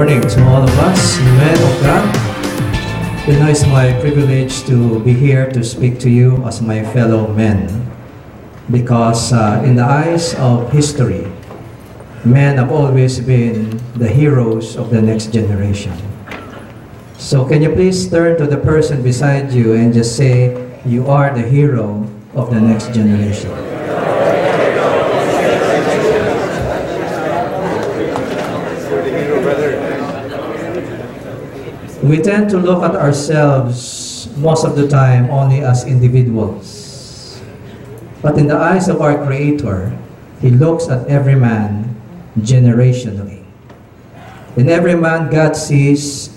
Morning to all of us, men of God. You know, it's my privilege to be here to speak to you as my fellow men. Because uh, in the eyes of history, men have always been the heroes of the next generation. So can you please turn to the person beside you and just say, you are the hero of the next generation. We tend to look at ourselves most of the time only as individuals. But in the eyes of our Creator, He looks at every man generationally. In every man, God sees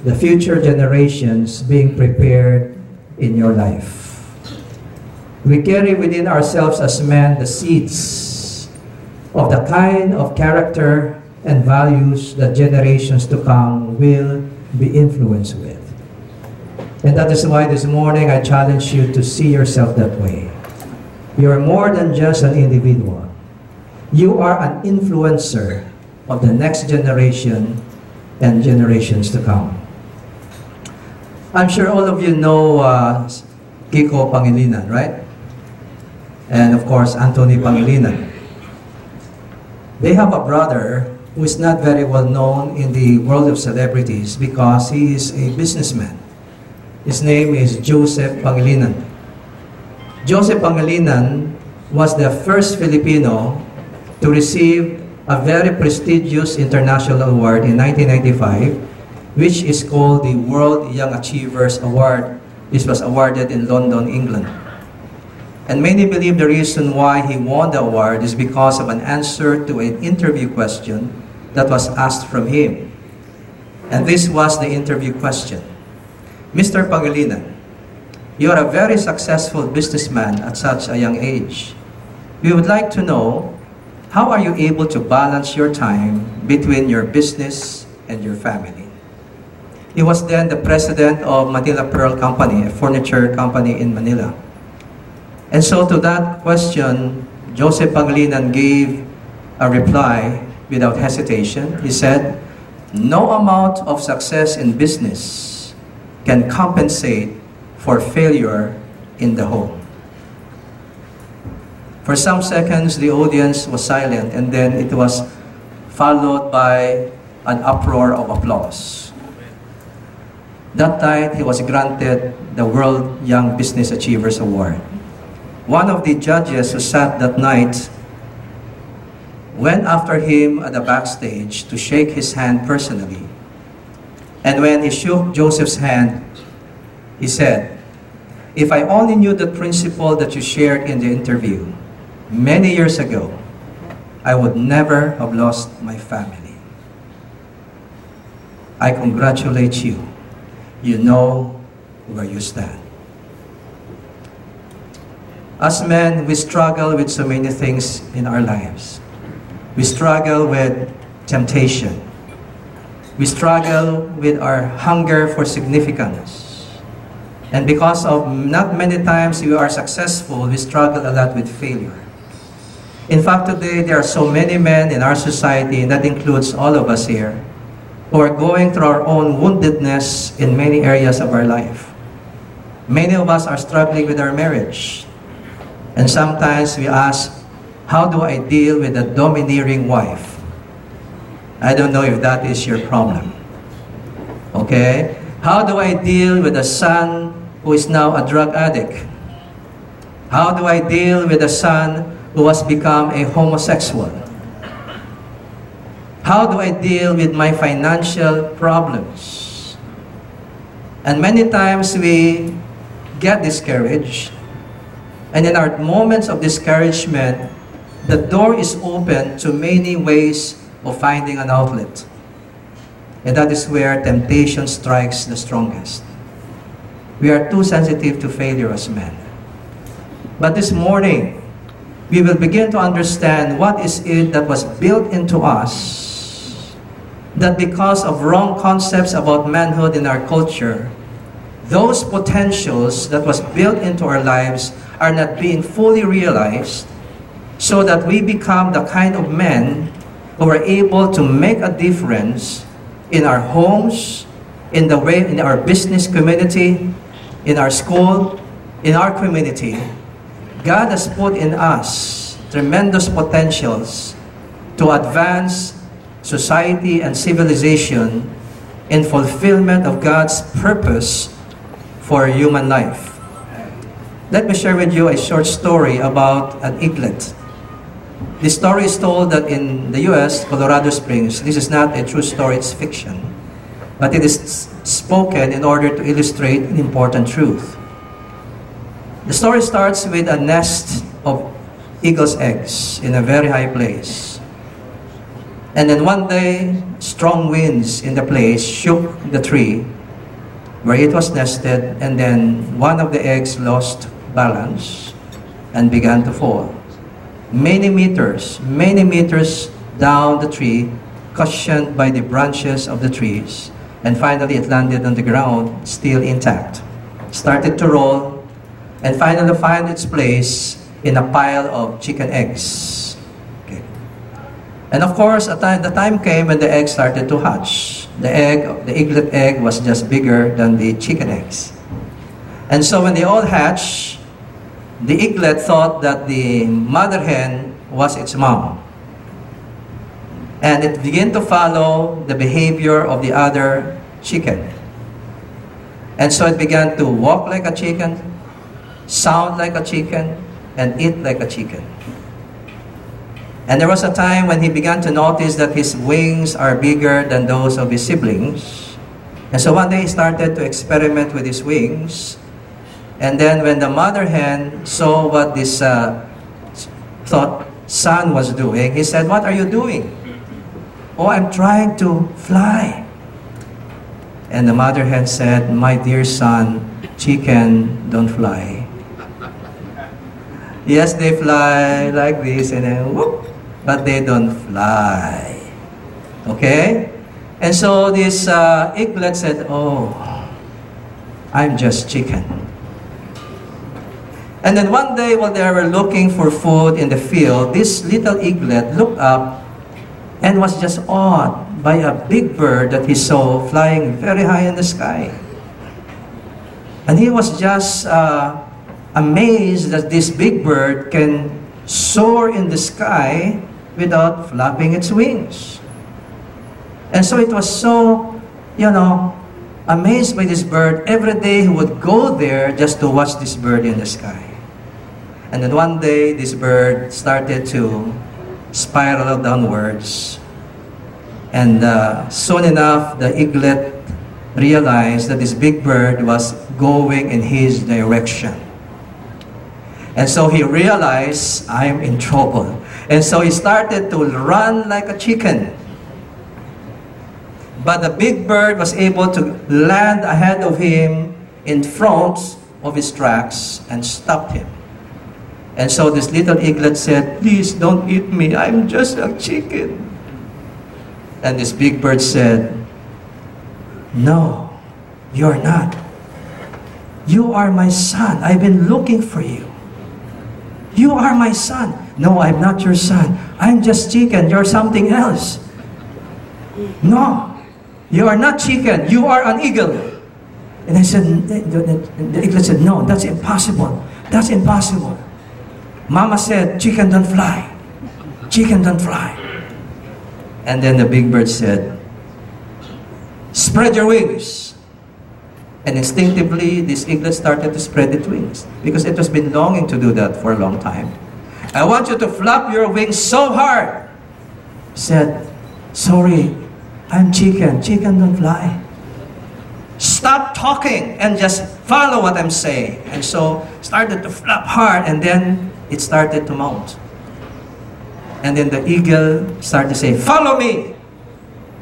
the future generations being prepared in your life. We carry within ourselves as men the seeds of the kind of character and values that generations to come will be influenced with. And that is why this morning I challenge you to see yourself that way. You are more than just an individual. You are an influencer of the next generation and generations to come. I'm sure all of you know uh, Kiko Pangilinan, right? And of course, Anthony Pangilinan. They have a brother who is not very well known in the world of celebrities because he is a businessman. His name is Joseph Pangilinan. Joseph Pangilinan was the first Filipino to receive a very prestigious international award in 1995, which is called the World Young Achievers Award. This was awarded in London, England. And many believe the reason why he won the award is because of an answer to an interview question that was asked from him. And this was the interview question. Mr. Pangilinan, you are a very successful businessman at such a young age. We would like to know, how are you able to balance your time between your business and your family? He was then the president of Manila Pearl Company, a furniture company in Manila. And so to that question, Joseph Pangilinan gave a reply without hesitation. He said, no amount of success in business can compensate for failure in the home. For some seconds, the audience was silent, and then it was followed by an uproar of applause. That night, he was granted the World Young Business Achievers Award. One of the judges who sat that night went after him at the backstage to shake his hand personally. And when he shook Joseph's hand, he said, If I only knew the principle that you shared in the interview many years ago, I would never have lost my family. I congratulate you. You know where you stand. As men, we struggle with so many things in our lives. We struggle with temptation. We struggle with our hunger for significance. And because of not many times we are successful, we struggle a lot with failure. In fact, today there are so many men in our society, and that includes all of us here, who are going through our own woundedness in many areas of our life. Many of us are struggling with our marriage. And sometimes we ask, how do I deal with a domineering wife? I don't know if that is your problem. Okay? How do I deal with a son who is now a drug addict? How do I deal with a son who has become a homosexual? How do I deal with my financial problems? And many times we get discouraged and in our moments of discouragement, the door is open to many ways of finding an outlet. And that is where temptation strikes the strongest. We are too sensitive to failure as men. But this morning, we will begin to understand what is it that was built into us that because of wrong concepts about manhood in our culture, those potentials that was built into our lives are not being fully realized so that we become the kind of men who are able to make a difference in our homes, in the way in our business community, in our school, in our community. God has put in us tremendous potentials to advance society and civilization in fulfillment of God's purpose for human life. Let me share with you a short story about an eaglet. The story is told that in the US, Colorado Springs, this is not a true story, it's fiction. But it is spoken in order to illustrate an important truth. The story starts with a nest of eagle's eggs in a very high place. And then one day, strong winds in the place shook the tree where it was nested, and then one of the eggs lost balance and began to fall. Many meters, many meters down the tree, cushioned by the branches of the trees, and finally it landed on the ground, still intact. Started to roll, and finally found its place in a pile of chicken eggs. Okay. And of course, the time came when the eggs started to hatch. The egg, the eaglet egg was just bigger than the chicken eggs. And so when they all hatched, the eaglet thought that the mother hen was its mom. And it began to follow the behavior of the other chicken. And so it began to walk like a chicken, sound like a chicken, and eat like a chicken. And there was a time when he began to notice that his wings are bigger than those of his siblings. And so one day he started to experiment with his wings. And then when the mother hen saw what this uh, thought son was doing, he said, What are you doing? Oh, I'm trying to fly. And the mother hen said, My dear son, chicken don't fly. Yes, they fly like this and then whoop, but they don't fly. Okay? And so this uh, eaglet said, Oh, I'm just chicken. And then one day while they were looking for food in the field, this little eaglet looked up and was just awed by a big bird that he saw flying very high in the sky. And he was just uh, amazed that this big bird can soar in the sky without flapping its wings. And so it was so, you know, amazed by this bird. Every day he would go there just to watch this bird in the sky. And then one day this bird started to spiral downwards. And uh, soon enough, the eaglet realized that this big bird was going in his direction. And so he realized, I'm in trouble. And so he started to run like a chicken. But the big bird was able to land ahead of him in front of his tracks and stopped him. And so this little eaglet said, Please don't eat me, I'm just a chicken. And this big bird said, No, you're not. You are my son. I've been looking for you. You are my son. No, I'm not your son. I'm just chicken. You're something else. No, you are not chicken. You are an eagle. And I said, the eagle said, no, that's impossible. That's impossible. Mama said, chicken don't fly. Chicken don't fly. And then the big bird said, spread your wings. And instinctively, this eaglet started to spread its wings because it has been longing to do that for a long time. I want you to flap your wings so hard. Said, sorry, I'm chicken. Chicken don't fly. Stop talking and just follow what I'm saying. And so started to flap hard and then it started to mount. And then the eagle started to say, follow me.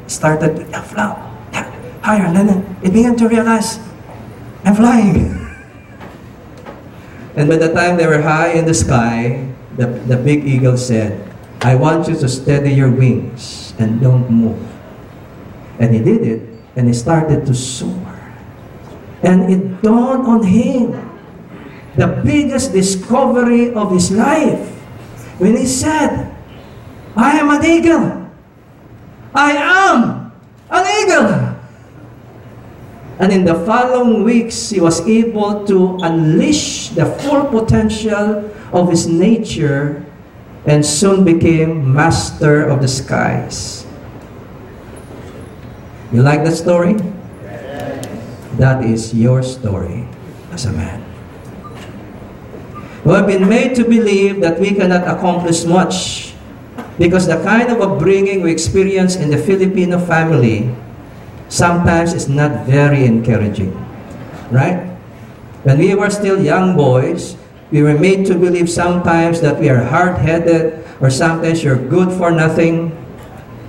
Started to fly higher. And then it began to realize, I'm flying. And by the time they were high in the sky, the, the big eagle said, I want you to steady your wings and don't move. And he did it, and he started to soar. And it dawned on him the biggest discovery of his life when he said, I am an eagle. I am an eagle. And in the following weeks, he was able to unleash the full potential of his nature and soon became master of the skies. You like that story? That is your story as a man. We have been made to believe that we cannot accomplish much because the kind of upbringing we experience in the Filipino family sometimes is not very encouraging. Right? When we were still young boys, we were made to believe sometimes that we are hard-headed or sometimes you're good for nothing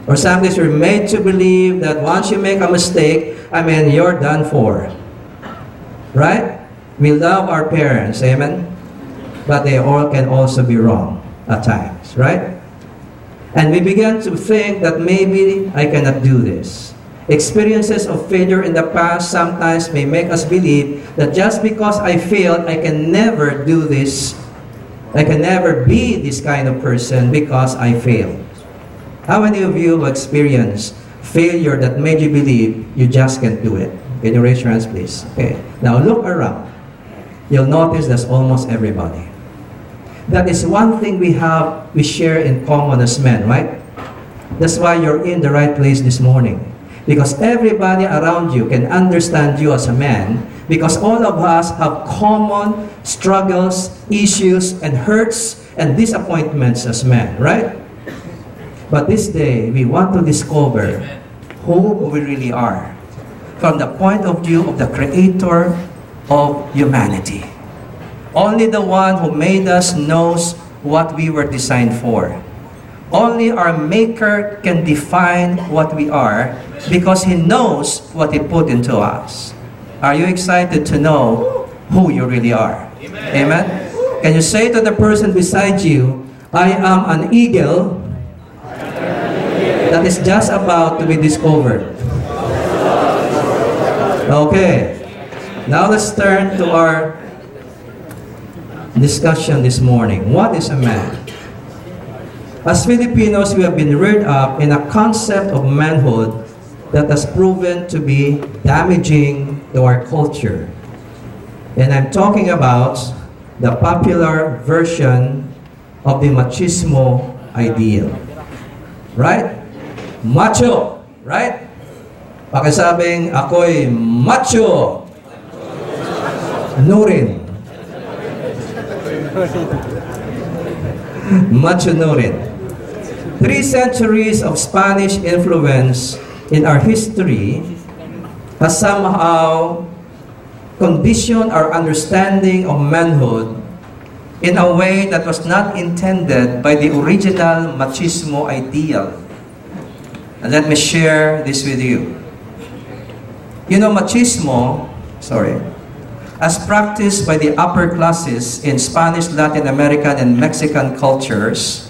or sometimes you're made to believe that once you make a mistake, I mean, you're done for. Right? We love our parents, amen? But they all can also be wrong at times, right? And we began to think that maybe I cannot do this. Experiences of failure in the past sometimes may make us believe that just because I failed, I can never do this. I can never be this kind of person because I failed. How many of you have experienced failure that made you believe you just can't do it? Can you raise your hands, please? Okay. Now look around. You'll notice that's almost everybody. That is one thing we have, we share in common as men, right? That's why you're in the right place this morning. Because everybody around you can understand you as a man because all of us have common struggles, issues, and hurts and disappointments as men, right? But this day, we want to discover who we really are from the point of view of the Creator of humanity. Only the one who made us knows what we were designed for. Only our Maker can define what we are because He knows what He put into us. Are you excited to know who you really are? Amen. Amen? Can you say to the person beside you, I am an eagle that is just about to be discovered? Okay. Now let's turn to our discussion this morning. What is a man? As Filipinos, we have been reared up in a concept of manhood that has proven to be damaging to our culture. And I'm talking about the popular version of the machismo ideal. Right? Macho. Right? Pakisabing, ako'y macho. Nurin. Macho Nurin. Three centuries of Spanish influence in our history has somehow conditioned our understanding of manhood in a way that was not intended by the original machismo ideal. And let me share this with you. You know, machismo, sorry, as practiced by the upper classes in Spanish, Latin American, and Mexican cultures,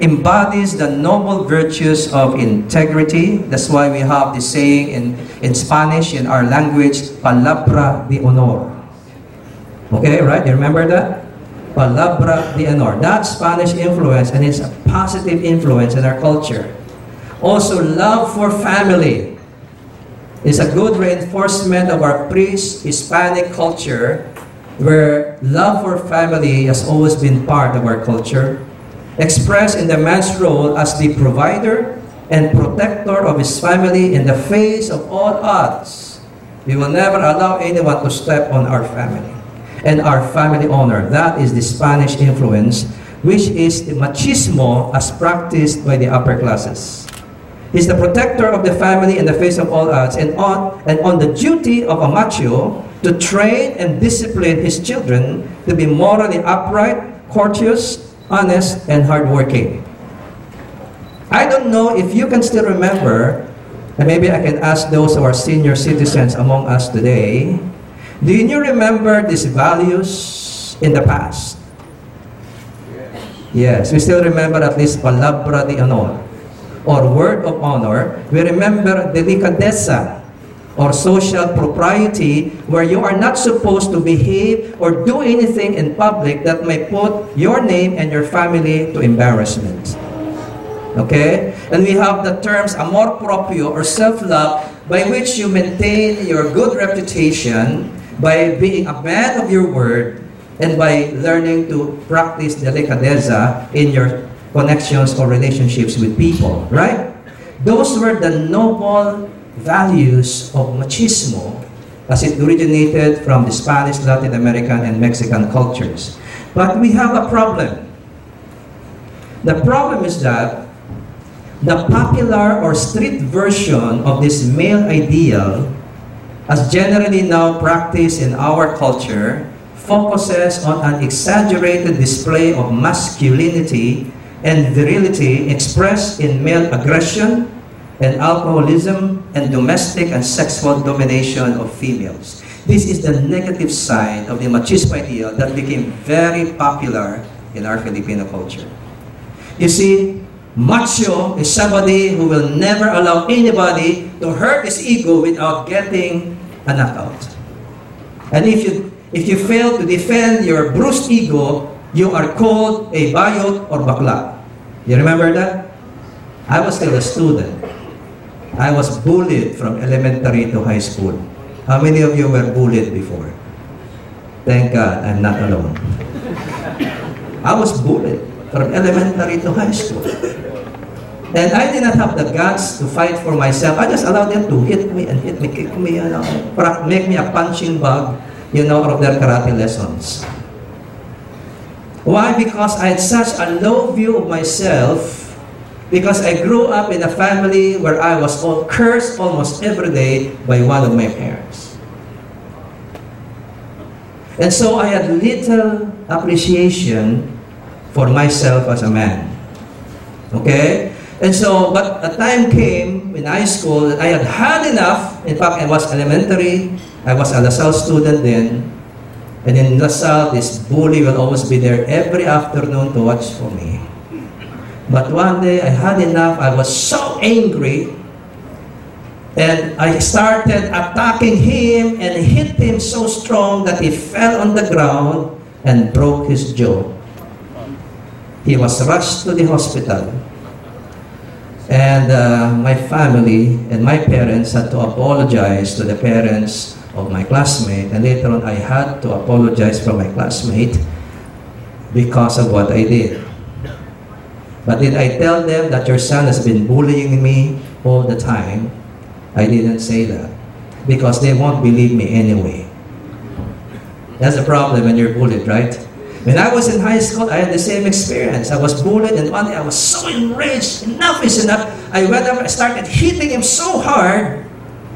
embodies the noble virtues of integrity. That's why we have the saying in, in Spanish, in our language, palabra de honor. Okay, right? You remember that? Palabra de honor. That's Spanish influence, and it's a positive influence in our culture. Also, love for family is a good reinforcement of our pre-Hispanic culture where love for family has always been part of our culture expressed in the man's role as the provider and protector of his family in the face of all odds. We will never allow anyone to step on our family and our family honor. That is the Spanish influence, which is the machismo as practiced by the upper classes. He's the protector of the family in the face of all odds and on, and on the duty of a macho to train and discipline his children to be morally upright, courteous, honest, and hardworking. I don't know if you can still remember, and maybe I can ask those who are senior citizens among us today, do you remember these values in the past? Yes, we still remember at least palabra de honor or word of honor. We remember delicadeza or social propriety where you are not supposed to behave or do anything in public that may put your name and your family to embarrassment. Okay? And we have the terms amor proprio or self-love by which you maintain your good reputation by being a man of your word and by learning to practice delicadeza in your connections or relationships with people, right? Those were the noble values of machismo as it originated from the Spanish, Latin American, and Mexican cultures. But we have a problem. The problem is that the popular or street version of this male ideal, as generally now practiced in our culture, focuses on an exaggerated display of masculinity and virility expressed in male aggression and alcoholism and domestic and sexual domination of females. This is the negative side of the machismo ideal that became very popular in our Filipino culture. You see, macho is somebody who will never allow anybody to hurt his ego without getting a knockout. And if you if you fail to defend your bruised ego, you are called a bayot or bakla. You remember that? I was still a student. I was bullied from elementary to high school. How many of you were bullied before? Thank God, I'm not alone. I was bullied from elementary to high school. And I did not have the guts to fight for myself. I just allowed them to hit me and hit me, kick me, you know, make me a punching bag, you know, of their karate lessons. Why? Because I had such a low view of myself because I grew up in a family where I was cursed almost every day by one of my parents. And so I had little appreciation for myself as a man. Okay? And so, but a time came in high school that I had had enough. In fact, I was elementary. I was a LaSalle student then. And in LaSalle, this bully will always be there every afternoon to watch for me. But one day I had enough. I was so angry. And I started attacking him and hit him so strong that he fell on the ground and broke his jaw. He was rushed to the hospital. And uh, my family and my parents had to apologize to the parents of my classmate. And later on, I had to apologize for my classmate because of what I did. But did I tell them that your son has been bullying me all the time? I didn't say that. Because they won't believe me anyway. That's the problem when you're bullied, right? When I was in high school, I had the same experience. I was bullied, and one day I was so enraged. Enough is enough. I went up, I started hitting him so hard,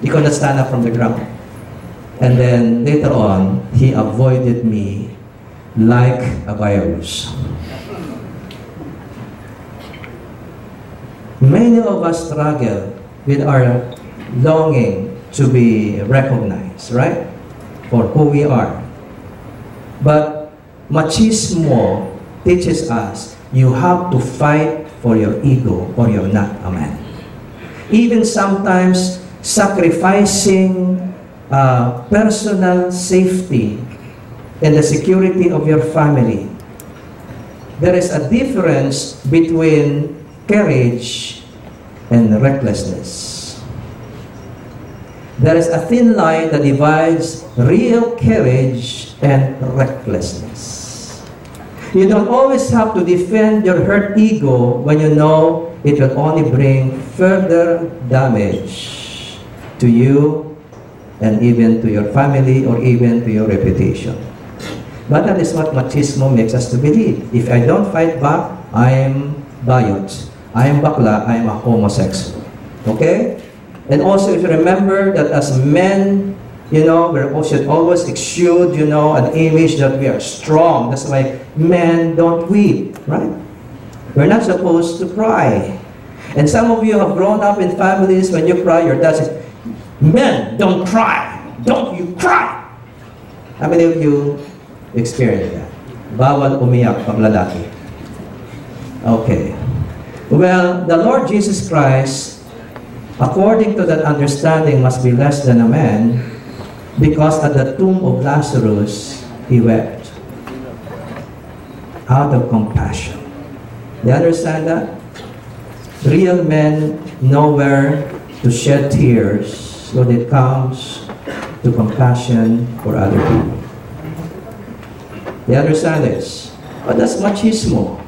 he could not stand up from the ground. And then later on, he avoided me like a virus. Many of us struggle with our longing to be recognized, right? For who we are. But machismo teaches us you have to fight for your ego or you're not a man. Even sometimes sacrificing uh, personal safety and the security of your family. There is a difference between courage and recklessness. There is a thin line that divides real courage and recklessness. You don't always have to defend your hurt ego when you know it will only bring further damage to you and even to your family or even to your reputation. But that is what machismo makes us to believe. If I don't fight back, I am bayot. I am bakla, I am a homosexual. Okay? And also, if you remember that as men, you know, we should always exude, you know, an image that we are strong. That's why men don't weep, right? We're not supposed to cry. And some of you have grown up in families when you cry, your dad says, Men, don't cry. Don't you cry. How many of you experienced that? Bawal umiyak pag. Okay. Well, the Lord Jesus Christ, according to that understanding, must be less than a man because at the tomb of Lazarus, he wept out of compassion. You understand that? Real men know where to shed tears when it comes to compassion for other people. The other side is, but that's machismo.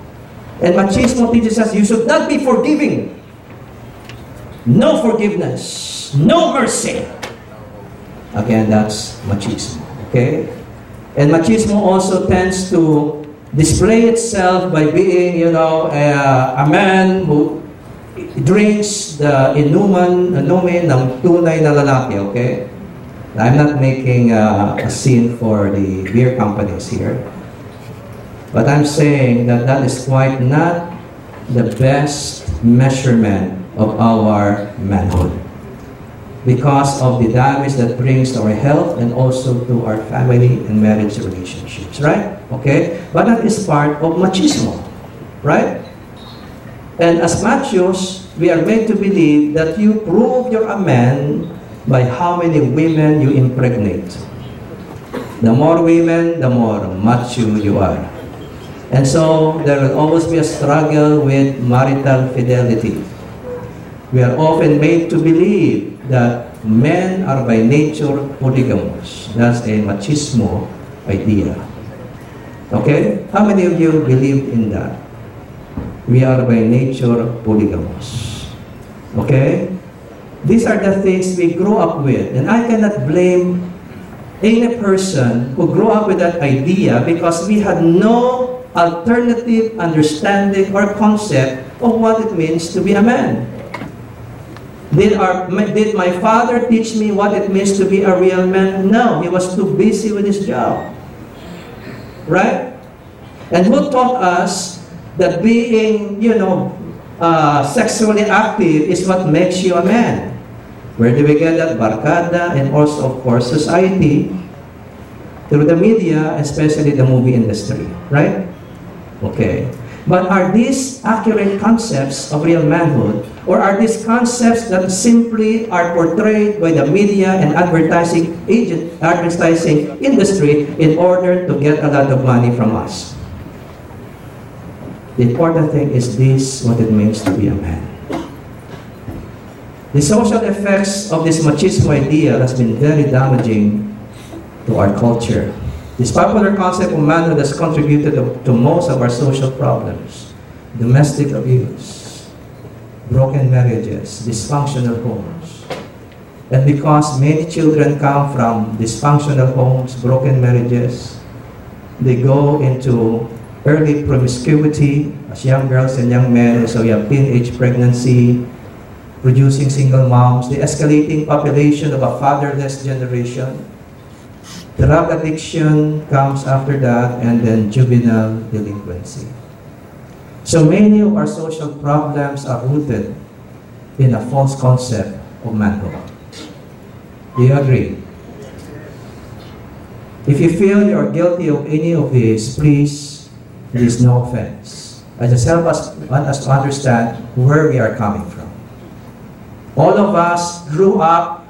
And machismo teaches us you should not be forgiving. No forgiveness. No mercy. Again, that's machismo. Okay? And machismo also tends to display itself by being, you know, a, a man who drinks the inuman, inumin ng tunay na lalaki, okay? I'm not making uh, a scene for the beer companies here. But I'm saying that that is quite not the best measurement of our manhood. Because of the damage that brings to our health and also to our family and marriage relationships, right? Okay? But that is part of machismo, right? And as machos, we are made to believe that you prove you're a man by how many women you impregnate. The more women, the more macho you are. And so there will always be a struggle with marital fidelity. We are often made to believe that men are by nature polygamous. That's a machismo idea. Okay? How many of you believe in that? We are by nature polygamous. Okay? These are the things we grow up with. And I cannot blame any person who grew up with that idea because we had no alternative understanding or concept of what it means to be a man. Did, our, did my father teach me what it means to be a real man? No, he was too busy with his job. Right? And who taught us that being, you know, uh, sexually active is what makes you a man? Where do we get that? Barkada and also, of course, society through the media, especially the movie industry. Right? Okay. But are these accurate concepts of real manhood? Or are these concepts that simply are portrayed by the media and advertising agent, advertising industry in order to get a lot of money from us? The important thing is this, what it means to be a man. The social effects of this machismo idea has been very damaging to our culture. This popular concept of manhood has contributed to, to most of our social problems. Domestic abuse, broken marriages, dysfunctional homes. And because many children come from dysfunctional homes, broken marriages, they go into early promiscuity as young girls and young men. So we have teenage pregnancy, producing single moms, the escalating population of a fatherless generation, Drug addiction comes after that, and then juvenile delinquency. So many of our social problems are rooted in a false concept of manhood. Do you agree? If you feel you are guilty of any of these, please, there is no offense. I just help us, want us to understand where we are coming from. All of us grew up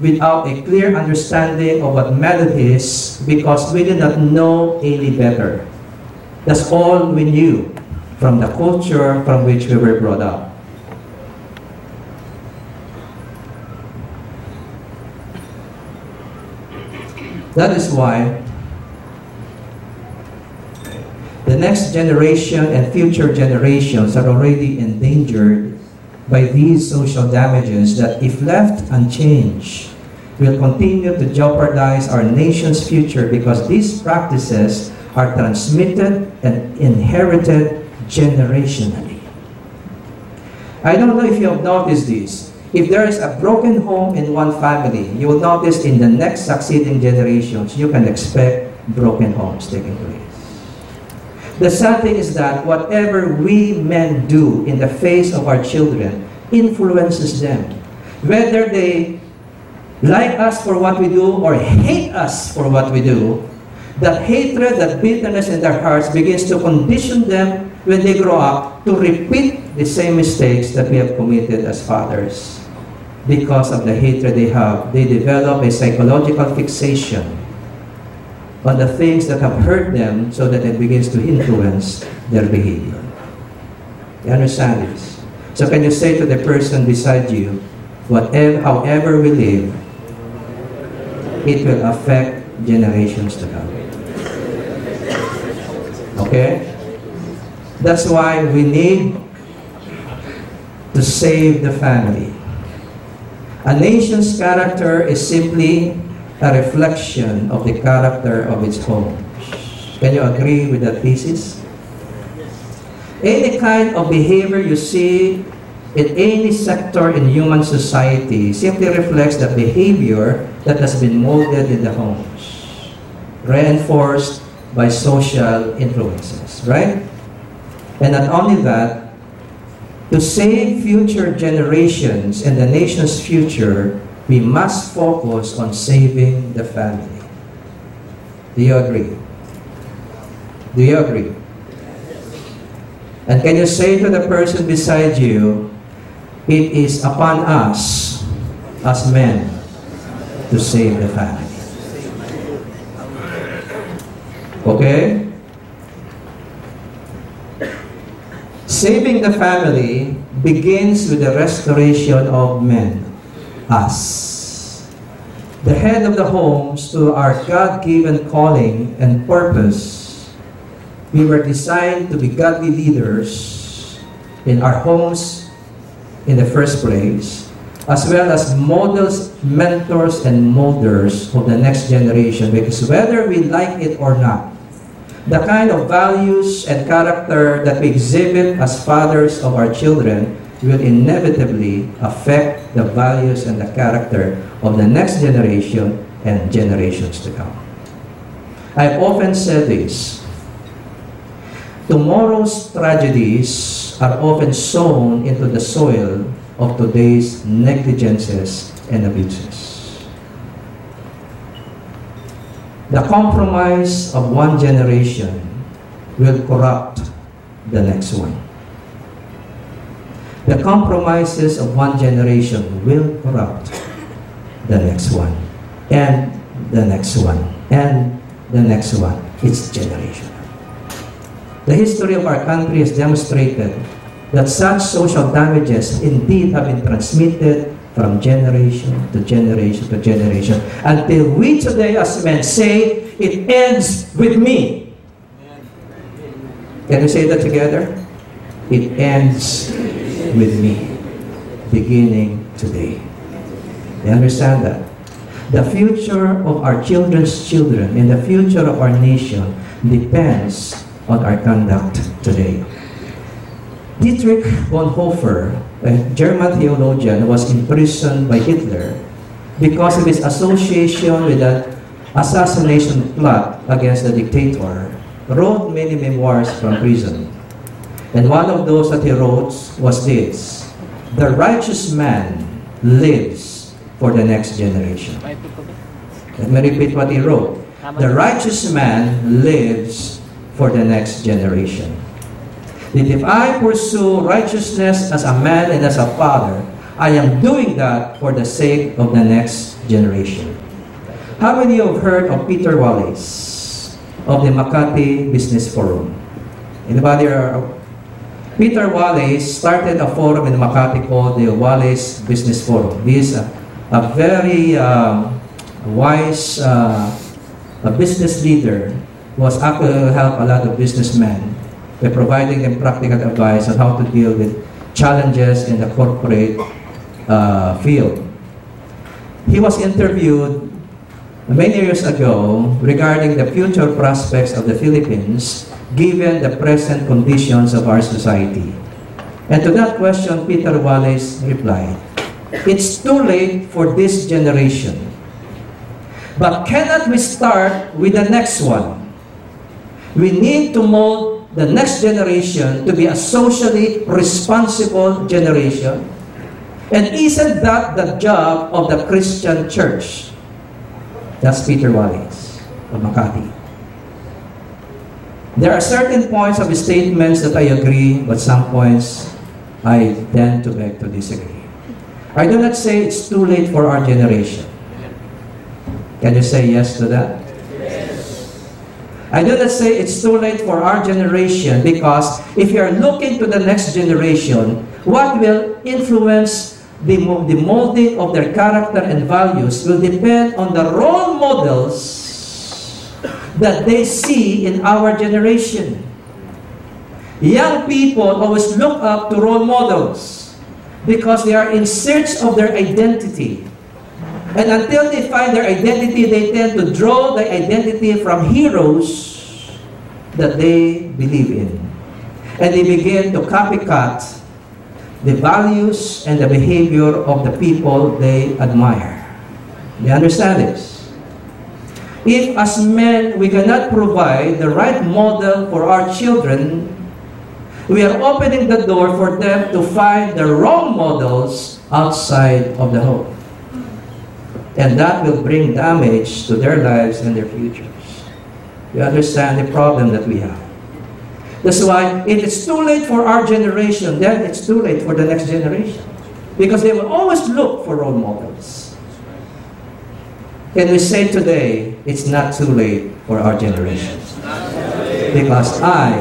without a clear understanding of what manhood is because we did not know any better. That's all we knew from the culture from which we were brought up. That is why the next generation and future generations are already endangered by these social damages that, if left unchanged, will continue to jeopardize our nation's future because these practices are transmitted and inherited generationally. I don't know if you have noticed this. If there is a broken home in one family, you will notice in the next succeeding generations, you can expect broken homes taking place. The sad thing is that whatever we men do in the face of our children influences them. Whether they like us for what we do or hate us for what we do, that hatred, that bitterness in their hearts begins to condition them when they grow up to repeat the same mistakes that we have committed as fathers. Because of the hatred they have, they develop a psychological fixation on the things that have hurt them so that it begins to influence their behavior. You understand this? So can you say to the person beside you, whatever, however we live, it will affect generations to come. Okay? That's why we need to save the family. A nation's character is simply a reflection of the character of its home. Can you agree with that thesis? Any kind of behavior you see in any sector in human society simply reflects the behavior that has been molded in the home, reinforced by social influences, right? And not only that, to save future generations and the nation's future, we must focus on saving the family. Do you agree? Do you agree? And can you say to the person beside you, it is upon us as men to save the family. Okay? Saving the family begins with the restoration of men, us. The head of the homes to our God-given calling and purpose. We were designed to be godly leaders in our homes in the first place, as well as models, mentors, and molders of the next generation. Because whether we like it or not, the kind of values and character that we exhibit as fathers of our children will inevitably affect the values and the character of the next generation and generations to come. I've often said this. Tomorrow's tragedies are often sown into the soil of today's negligences and abuses. The compromise of one generation will corrupt the next one. The compromises of one generation will corrupt the next one, and the next one, and the next one. It's generation. The history of our country has demonstrated that such social damages indeed have been transmitted from generation to generation to generation until we today as men say it ends with me. Can you say that together? It ends with me, beginning today. You understand that? The future of our children's children and the future of our nation depends on our conduct today. Dietrich Bonhoeffer, a German theologian, was imprisoned by Hitler because of his association with an assassination plot against the dictator, wrote many memoirs from prison. And one of those that he wrote was this, The righteous man lives for the next generation. Let me repeat what he wrote. The righteous man lives for the next generation. That if I pursue righteousness as a man and as a father, I am doing that for the sake of the next generation. How many of you have heard of Peter Wallace of the Makati Business Forum? Anybody are Peter Wallace started a forum in Makati called the Wallace Business Forum. He is a, a very uh, wise uh, a business leader who has actually helped a lot of businessmen by providing them practical advice on how to deal with challenges in the corporate uh, field. He was interviewed many years ago regarding the future prospects of the Philippines given the present conditions of our society. And to that question, Peter Wallace replied, It's too late for this generation. But cannot we start with the next one? We need to mold the next generation to be a socially responsible generation. And isn't that the job of the Christian church? That's Peter Wallace of Makati. There are certain points of statements that I agree, but some points I tend to beg to disagree. I do not say it's too late for our generation. Can you say yes to that? Yes. I do not say it's too late for our generation because if you are looking to the next generation, What will influence the, the molding of their character and values will depend on the role models that they see in our generation. Young people always look up to role models because they are in search of their identity. And until they find their identity, they tend to draw the identity from heroes that they believe in. And they begin to copycat the values and the behavior of the people they admire. You understand this? If as men we cannot provide the right model for our children, we are opening the door for them to find the wrong models outside of the home. And that will bring damage to their lives and their futures. You understand the problem that we have. That's why if it's too late for our generation, then it's too late for the next generation. Because they will always look for role models. Can we say today, it's not too late for our generation? Because I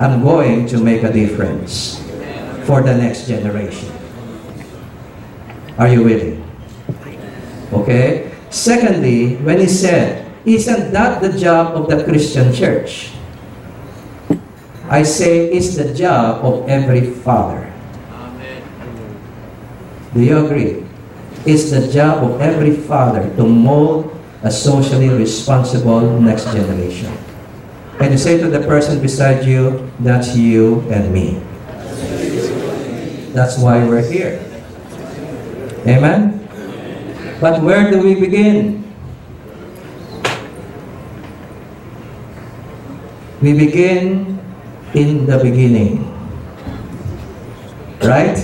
I'm going to make a difference for the next generation. Are you willing? Okay? Secondly, when he said, Isn't that the job of the Christian church? I say, It's the job of every father. Amen. Do you agree? It's the job of every father to mold a socially responsible next generation. Can you say to the person beside you, that's you and me? That's why we're here. Amen? But where do we begin? We begin in the beginning. Right?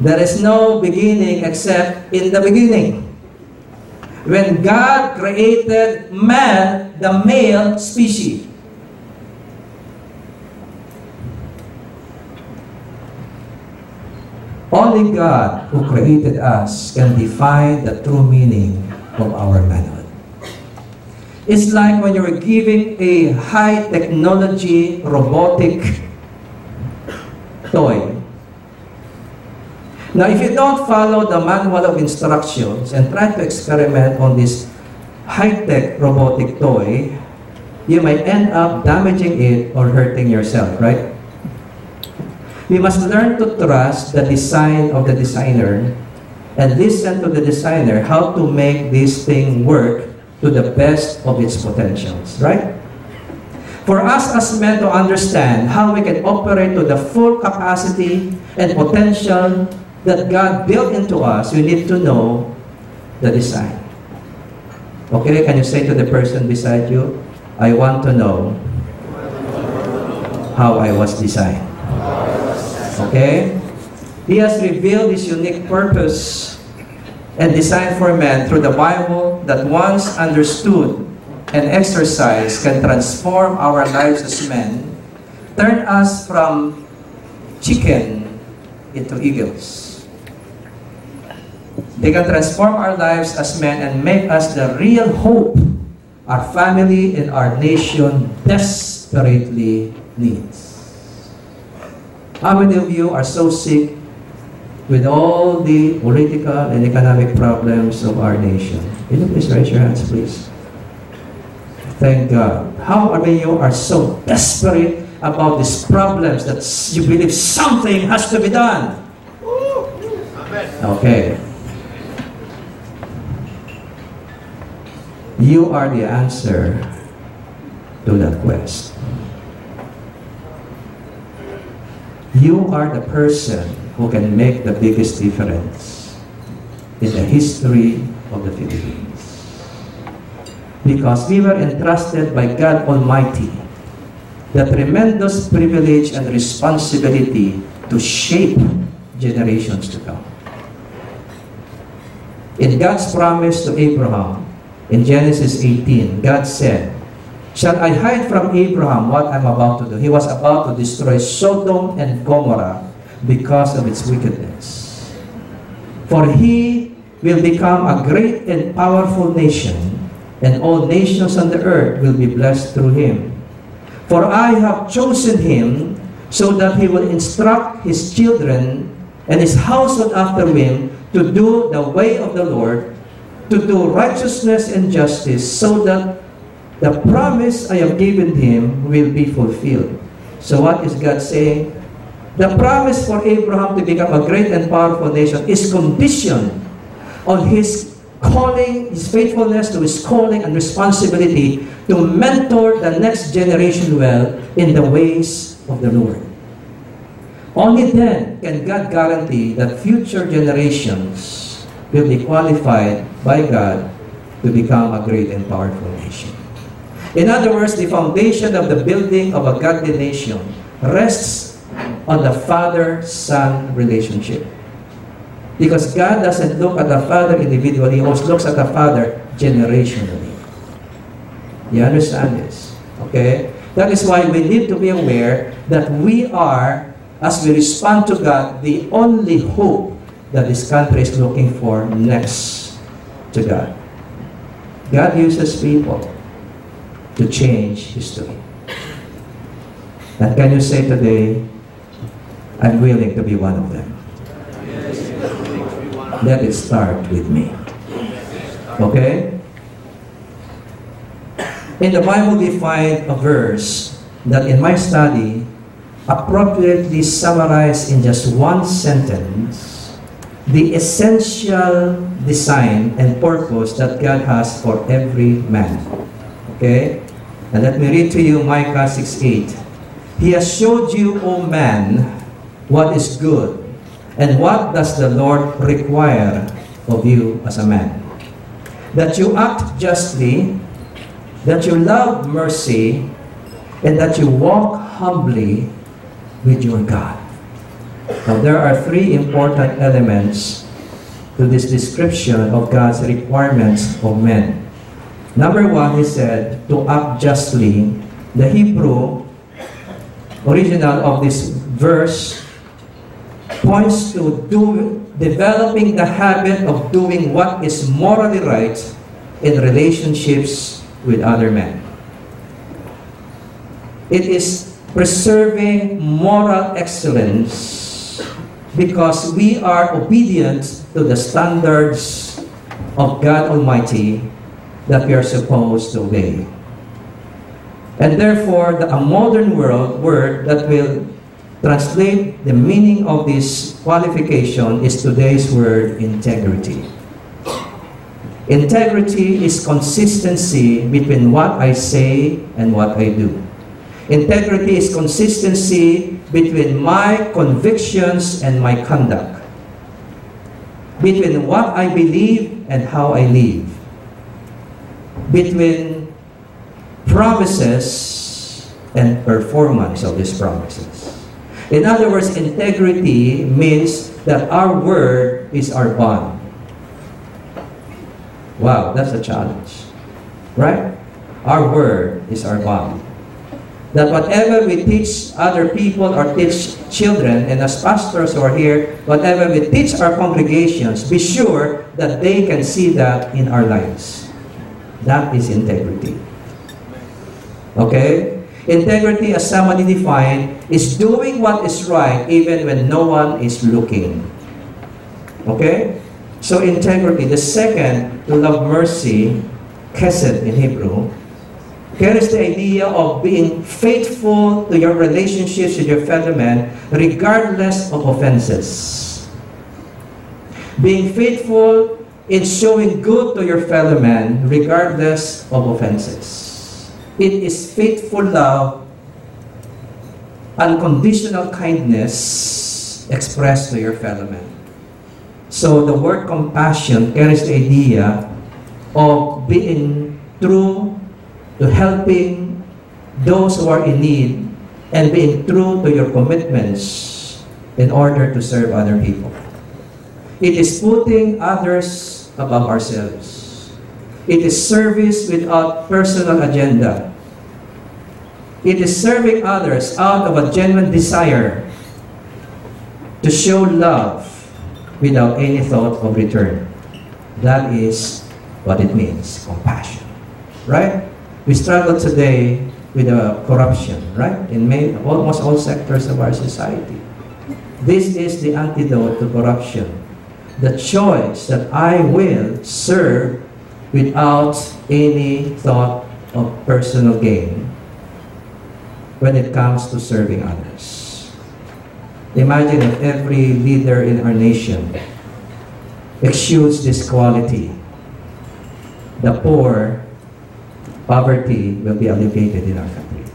There is no beginning except in the beginning. When God created man, the male species, Only God who created us can define the true meaning of our manhood. It's like when you're giving a high technology robotic toy now, if you don't follow the manual of instructions and try to experiment on this high-tech robotic toy, you might end up damaging it or hurting yourself, right? We must learn to trust the design of the designer and listen to the designer how to make this thing work to the best of its potentials, right? For us as men to understand how we can operate to the full capacity and potential that God built into us, we need to know the design. Okay, can you say to the person beside you, I want to know how I was designed. Okay? He has revealed his unique purpose and design for man through the Bible that once understood and exercised can transform our lives as men, turn us from chicken into eagles. They can transform our lives as men and make us the real hope our family and our nation desperately needs. How many of you are so sick with all the political and economic problems of our nation? Can you please raise your hands, please? Thank God. How many of you are so desperate about these problems that you believe something has to be done? Okay. You are the answer to that quest. You are the person who can make the biggest difference in the history of the Philippines. Because we were entrusted by God Almighty the tremendous privilege and responsibility to shape generations to come. In God's promise to Abraham, in Genesis 18, God said, Shall I hide from Abraham what I'm about to do? He was about to destroy Sodom and Gomorrah because of its wickedness. For he will become a great and powerful nation, and all nations on the earth will be blessed through him. For I have chosen him so that he will instruct his children and his household after him to do the way of the Lord, to do righteousness and justice, so that the promise I have given him will be fulfilled. So what is God saying? The promise for Abraham to become a great and powerful nation is conditioned on his calling, his faithfulness to his calling and responsibility to mentor the next generation well in the ways of the Lord. Only then can God guarantee that future generations will be qualified by God to become a great and powerful nation. In other words, the foundation of the building of a godly nation rests on the father-son relationship. Because God doesn't look at the father individually, He always looks at the father generationally. You understand this? Okay? That is why we need to be aware that we are, as we respond to God, the only hope that this country is looking for next to God. God uses people to change history. And can you say today, I'm willing to be one of them? Let it start with me. Okay? In the Bible, we find a verse that in my study appropriately summarized in just one sentence the essential design and purpose that God has for every man. Okay? And let me read to you Micah 6:8. He has showed you, O man, what is good, and what does the Lord require of you as a man? That you act justly, that you love mercy, and that you walk humbly with your God. Now, there are three important elements to this description of God's requirements of men. Number one, he said, to act justly. The Hebrew original of this verse points to do, developing the habit of doing what is morally right in relationships with other men. It is preserving moral excellence because we are obedient to the standards of God Almighty that we are supposed to obey. And therefore, the, a modern world word that will translate the meaning of this qualification is today's word integrity. Integrity is consistency between what I say and what I do. Integrity is consistency between my convictions and my conduct. Between what I believe and how I live. Between promises and performance of these promises. In other words, integrity means that our word is our bond. Wow, that's a challenge. Right? Our word is our bond. That whatever we teach other people or teach children, and as pastors who are here, whatever we teach our congregations, be sure that they can see that in our lives. That is integrity. Okay? Integrity, as somebody defined, is doing what is right even when no one is looking. Okay? So integrity. The second, love mercy, chesed in Hebrew, carries the idea of being faithful to your relationships with your fellow men regardless of offenses. Being faithful in showing good to your fellow man regardless of offenses. It is faithful love, unconditional kindness expressed to your fellow man. So the word compassion carries the idea of being true to helping those who are in need and being true to your commitments in order to serve other people. It is putting others above ourselves. It is service without personal agenda. It is serving others out of a genuine desire to show love without any thought of return. That is what it means compassion. Right? We struggle today with the corruption, right? In almost all sectors of our society. This is the antidote to corruption. The choice that I will serve without any thought of personal gain when it comes to serving others. Imagine if every leader in our nation exudes this quality. The poor, poverty will be alleviated in our country.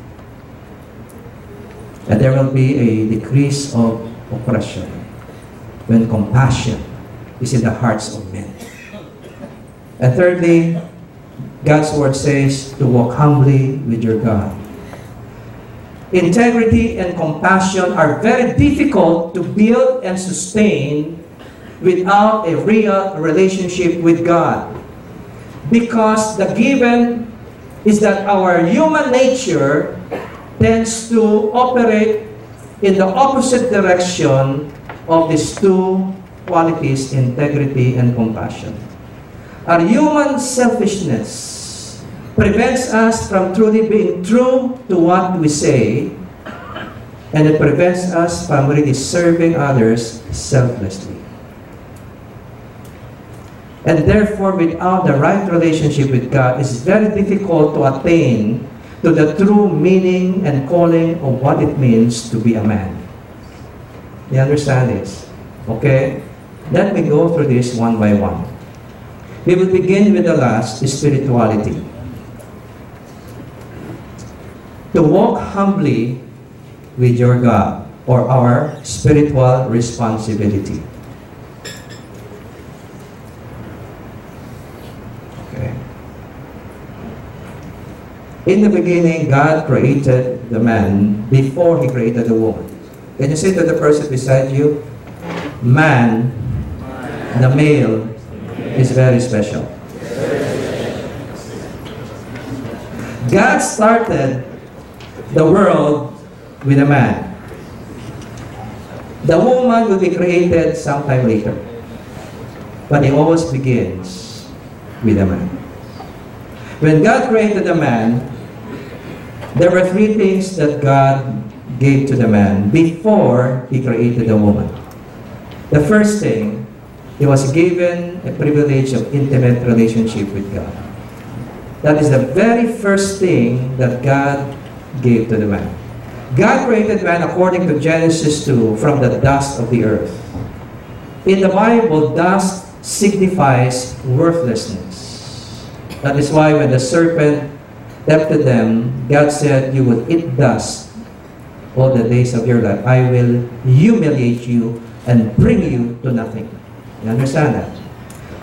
And there will be a decrease of oppression when compassion is in the hearts of men. And thirdly, God's word says to walk humbly with your God. Integrity and compassion are very difficult to build and sustain without a real relationship with God. Because the given is that our human nature tends to operate in the opposite direction of these two qualities, integrity and compassion. Our human selfishness prevents us from truly being true to what we say, and it prevents us from really serving others selflessly. And therefore, without the right relationship with God, it's very difficult to attain to the true meaning and calling of what it means to be a man. You understand this? Okay? Let me go through this one by one. We will begin with the last, spirituality. To walk humbly with your God or our spiritual responsibility. In the beginning, God created the man before he created the woman. Can you say to the person beside you, man, the male, is very special. God started the world with a man. The woman will be created sometime later. But it always begins with a man. When God created the man, there were three things that God gave to the man before he created the woman. The first thing he was given a privilege of intimate relationship with God. That is the very first thing that God gave to the man. God created man according to Genesis 2 from the dust of the earth. In the Bible, dust signifies worthlessness. That is why when the serpent tempted them, God said, You will eat dust all the days of your life. I will humiliate you and bring you to nothing. You understand that?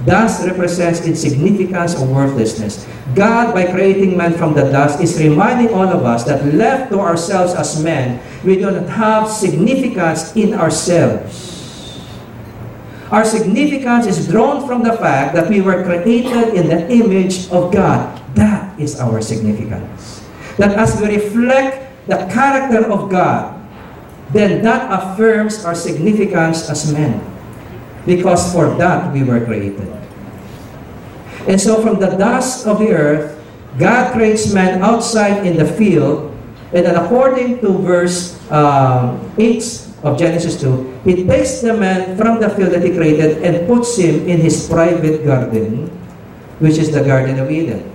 Dust represents insignificance or worthlessness. God, by creating man from the dust, is reminding all of us that left to ourselves as men, we do not have significance in ourselves. Our significance is drawn from the fact that we were created in the image of God. Is our significance. That as we reflect the character of God, then that affirms our significance as men because for that we were created. And so from the dust of the earth, God creates man outside in the field, and then according to verse um, 8 of Genesis 2, He takes the man from the field that He created and puts him in His private garden, which is the Garden of Eden.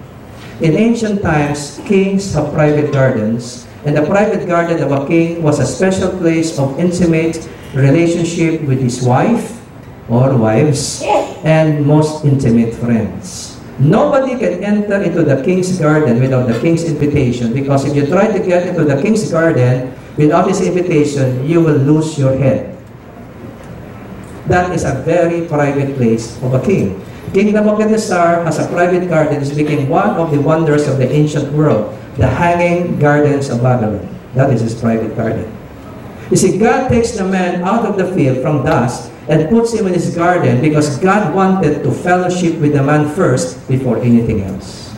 In ancient times, kings have private gardens, and the private garden of a king was a special place of intimate relationship with his wife, or wives, and most intimate friends. Nobody can enter into the king's garden without the king's invitation because if you try to get into the king's garden without his invitation, you will lose your head. That is a very private place of a king. King Nebuchadnezzar has a private garden. It's became one of the wonders of the ancient world, the hanging gardens of Babylon. That is his private garden. You see, God takes the man out of the field from dust and puts him in his garden because God wanted to fellowship with the man first before anything else.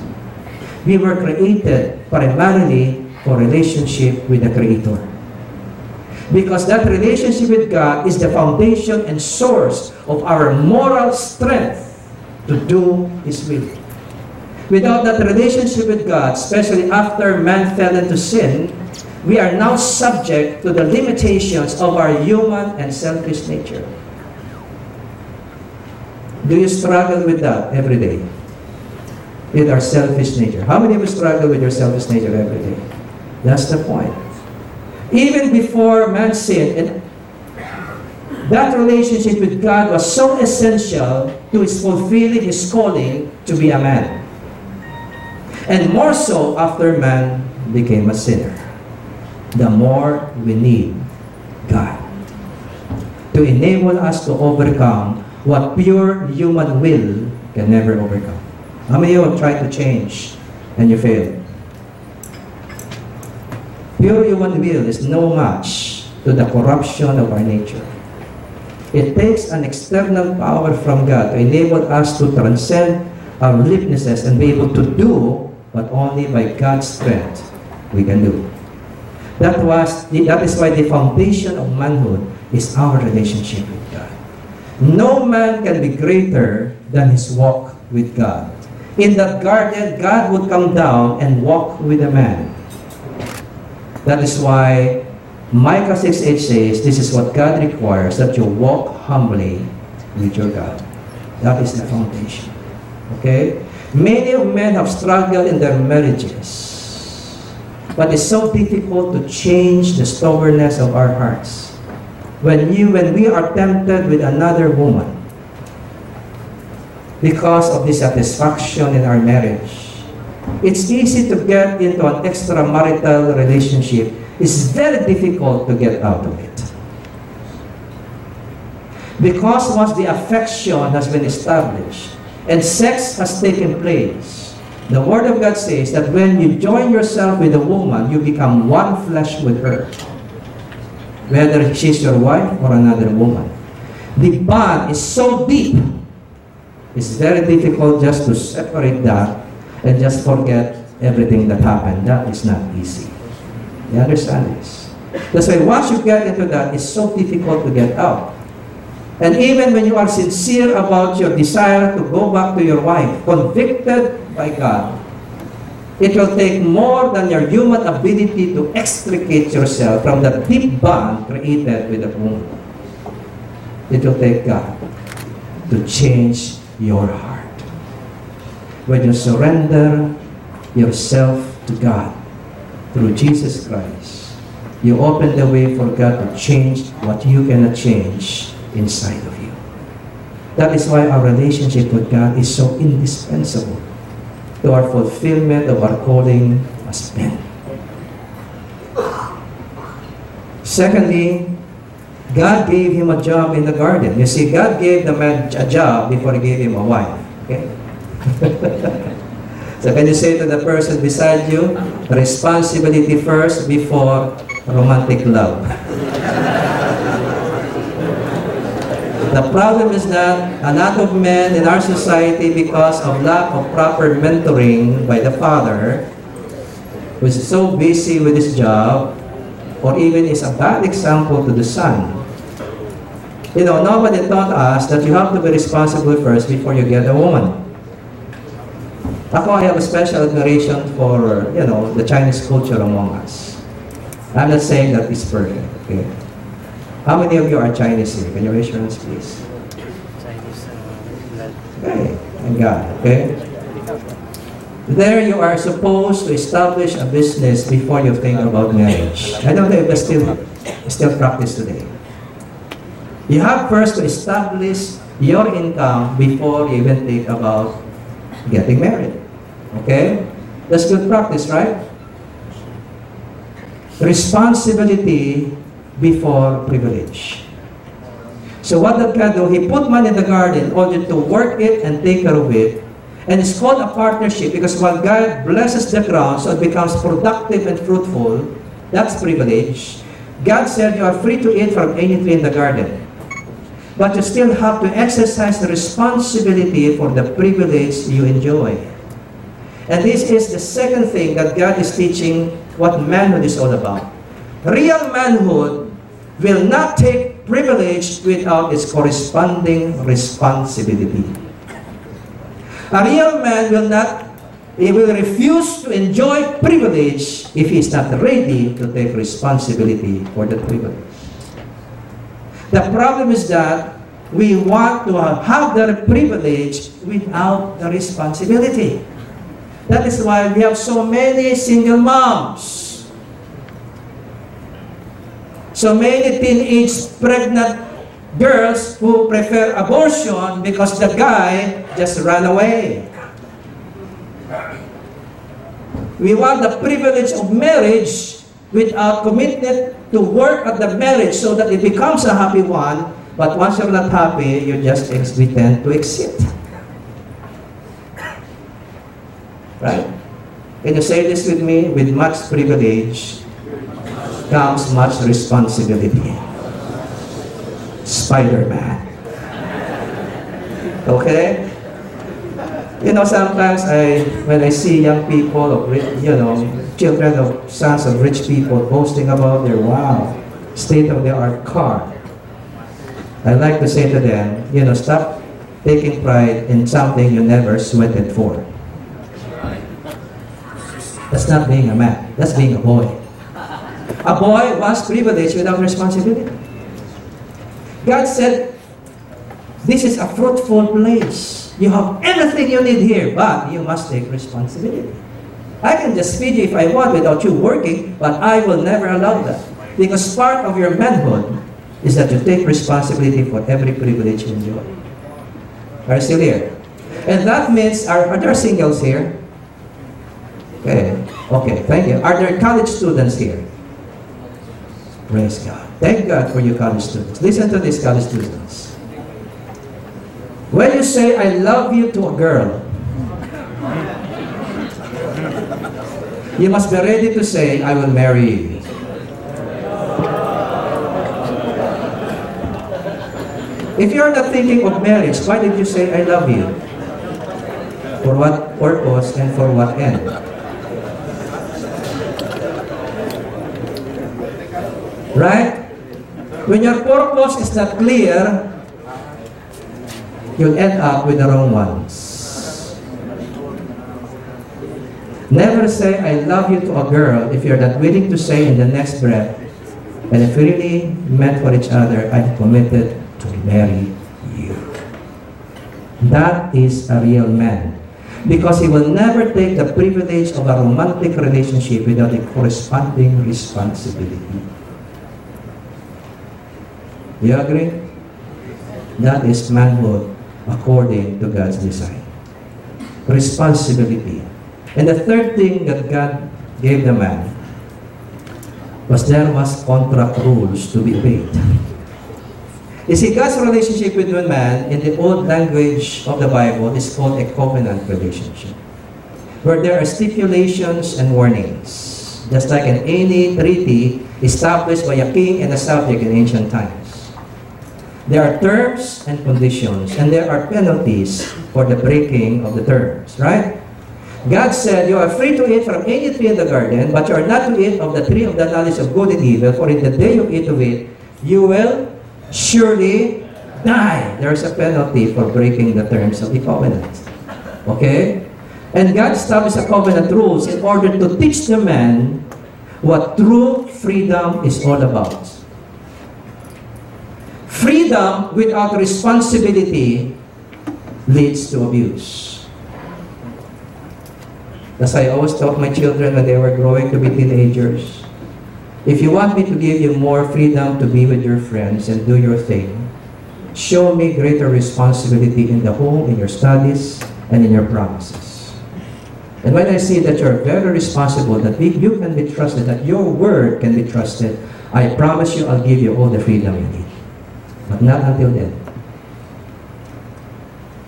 We were created primarily for relationship with the Creator. Because that relationship with God is the foundation and source of our moral strength to do His will. Without that relationship with God, especially after man fell into sin, we are now subject to the limitations of our human and selfish nature. Do you struggle with that every day? With our selfish nature. How many of you struggle with your selfish nature every day? That's the point. Even before man sinned, and that relationship with God was so essential to his fulfilling his calling to be a man. And more so after man became a sinner. The more we need God to enable us to overcome what pure human will can never overcome. How many of you tried to change and you failed? Pure human will is no match to the corruption of our nature. It takes an external power from God to enable us to transcend our weaknesses and be able to do what only by God's strength we can do. That was that is why the foundation of manhood is our relationship with God. No man can be greater than his walk with God. In that garden, God would come down and walk with a man. That is why Micah 6 8 says, This is what God requires, that you walk humbly with your God. That is the foundation. Okay? Many of men have struggled in their marriages. But it's so difficult to change the stubbornness of our hearts. When you when we are tempted with another woman because of dissatisfaction in our marriage, it's easy to get into an extramarital relationship. It's very difficult to get out of it. Because once the affection has been established and sex has taken place, the Word of God says that when you join yourself with a woman, you become one flesh with her. Whether she's your wife or another woman. The bond is so deep, it's very difficult just to separate that and just forget everything that happened. That is not easy. You understand this? That's why once you get into that, it's so difficult to get out. And even when you are sincere about your desire to go back to your wife, convicted by God, it will take more than your human ability to extricate yourself from the deep bond created with the woman. It will take God to change your heart when you surrender yourself to God through Jesus Christ, you open the way for God to change what you cannot change inside of you. That is why our relationship with God is so indispensable to our fulfillment of our calling as men. Secondly, God gave him a job in the garden. You see, God gave the man a job before he gave him a wife. Okay? so can you say to the person beside you, responsibility first before romantic love? the problem is that a lot of men in our society, because of lack of proper mentoring by the father, who is so busy with his job, or even is a bad example to the son. You know, nobody taught us that you have to be responsible first before you get a woman. Ako, I have a special admiration for, you know, the Chinese culture among us. I'm not saying that it's perfect, okay? How many of you are Chinese here? Can you raise your hands, please? Chinese uh, Okay, thank God, okay? There you are supposed to establish a business before you think about marriage. I don't know if that's still, still practice today. You have first to establish your income before you even think about getting married. Okay? That's good practice, right? Responsibility before privilege. So what did God do? He put man in the garden in order to work it and take care of it. And it's called a partnership because while God blesses the ground so it becomes productive and fruitful, that's privilege. God said you are free to eat from any tree in the garden. But you still have to exercise the responsibility for the privilege you enjoy. And this is the second thing that God is teaching what manhood is all about. Real manhood will not take privilege without its corresponding responsibility. A real man will not He will refuse to enjoy privilege if he is not ready to take responsibility for the privilege. The problem is that we want to have the privilege without the responsibility. That is why we have so many single moms. So many teenage pregnant girls who prefer abortion because the guy just ran away. We want the privilege of marriage without commitment to work at the marriage so that it becomes a happy one. But once you're not happy, you just we tend to exit. Right? Can you say this with me? With much privilege comes much responsibility. Spider-Man. Okay? You know, sometimes I, when I see young people, of you know, children of sons of rich people boasting about their wow, state-of-the-art car, I like to say to them, you know, stop taking pride in something you never sweated for. That's not being a man. That's being a boy. A boy wants privilege without responsibility. God said, this is a fruitful place. You have everything you need here, but you must take responsibility. I can just feed you if I want without you working, but I will never allow that. Because part of your manhood is that you take responsibility for every privilege you enjoy. Are you still here? And that means, are, are there singles here? Okay, okay, thank you. Are there college students here? Praise God. Thank God for you college students. Listen to these college students. When you say, I love you to a girl, you must be ready to say, I will marry you. If you're not thinking of marriage, why did you say, I love you? For what purpose and for what end? Right? When your purpose is not clear, you'll end up with the wrong ones. Never say, I love you to a girl if you're not willing to say in the next breath, and if we really meant for each other, I'm committed to marry you. That is a real man. Because he will never take the privilege of a romantic relationship without a corresponding responsibility. You agree? That is manhood according to God's design. Responsibility. And the third thing that God gave the man was there was contract rules to be obeyed. You see, God's relationship with one man in the old language of the Bible is called a covenant relationship, where there are stipulations and warnings, just like in any treaty established by a king and a subject in ancient times. There are terms and conditions, and there are penalties for the breaking of the terms, right? God said, You are free to eat from any tree in the garden, but you are not to eat of the tree of the knowledge of good and evil, for in the day you eat of it, you will surely die. There's a penalty for breaking the terms of the covenant. Okay? And God established a covenant rules in order to teach the man what true freedom is all about. Freedom without responsibility leads to abuse. As I always taught my children when they were growing to be teenagers, if you want me to give you more freedom to be with your friends and do your thing, show me greater responsibility in the home, in your studies, and in your promises. And when I see that you're very responsible, that you can be trusted, that your word can be trusted, I promise you I'll give you all the freedom you need. But not until then.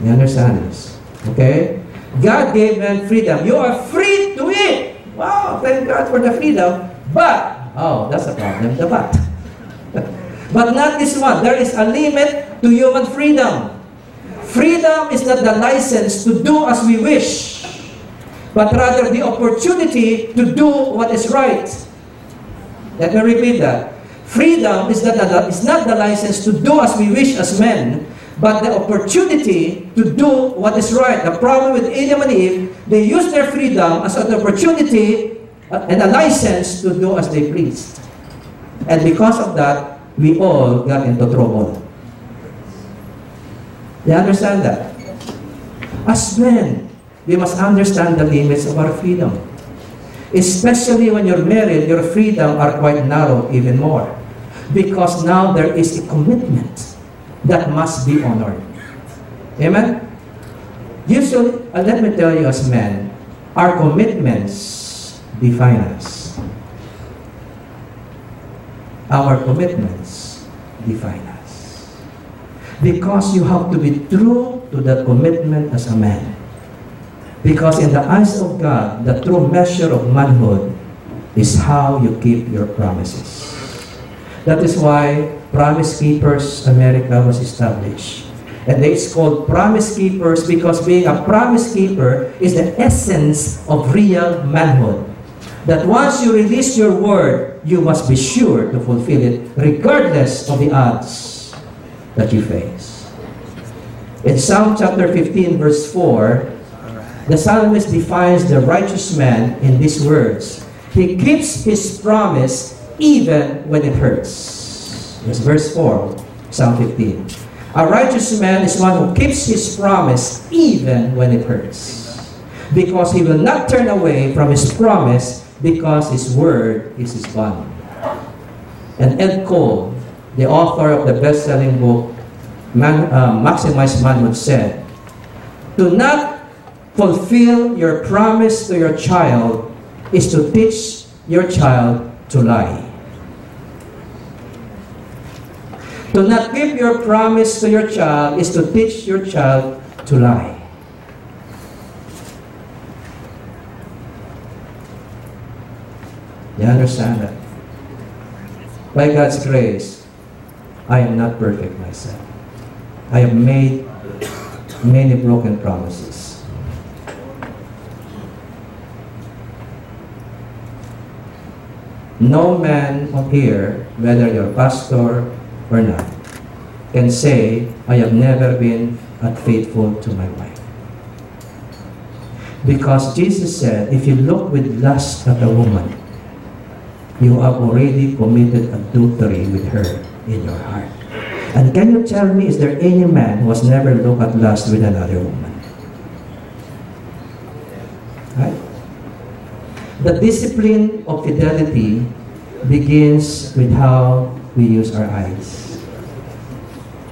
You understand this? Okay? God gave man freedom. You are free to eat. Wow, thank God for the freedom. But, oh, that's a problem, the but. but not this one. There is a limit to human freedom. Freedom is not the license to do as we wish, but rather the opportunity to do what is right. Let me repeat that. Freedom is not, the, is not the license to do as we wish as men, but the opportunity to do what is right. The problem with Adam and Eve, they used their freedom as an opportunity uh, and a license to do as they pleased. And because of that, we all got into trouble. You understand that? As men, we must understand the limits of our freedom. Especially when you're married, your freedom are quite narrow even more. Because now there is a commitment that must be honored. Amen? Usually, uh, let me tell you as men, our commitments define us. Our commitments define us. Because you have to be true to that commitment as a man. Because in the eyes of God, the true measure of manhood is how you keep your promises. That is why Promise Keepers America was established. And it's called Promise Keepers because being a promise keeper is the essence of real manhood. That once you release your word, you must be sure to fulfill it regardless of the odds that you face. In Psalm chapter 15, verse 4, the psalmist defines the righteous man in these words He keeps his promise even when it hurts. Yes, verse 4, Psalm 15. A righteous man is one who keeps his promise even when it hurts. Because he will not turn away from his promise because his word is his bond. And Ed Cole, the author of the best-selling book Man, uh, Maximize Manhood said, To not fulfill your promise to your child is to teach your child to lie. To not keep your promise to your child is to teach your child to lie. You understand that? By God's grace, I am not perfect myself. I have made many broken promises. No man here, whether you're pastor or not, can say, I have never been unfaithful to my wife. Because Jesus said, if you look with lust at a woman, you have already committed adultery with her in your heart. And can you tell me, is there any man who has never looked at lust with another woman? Right? The discipline of fidelity begins with how we use our eyes.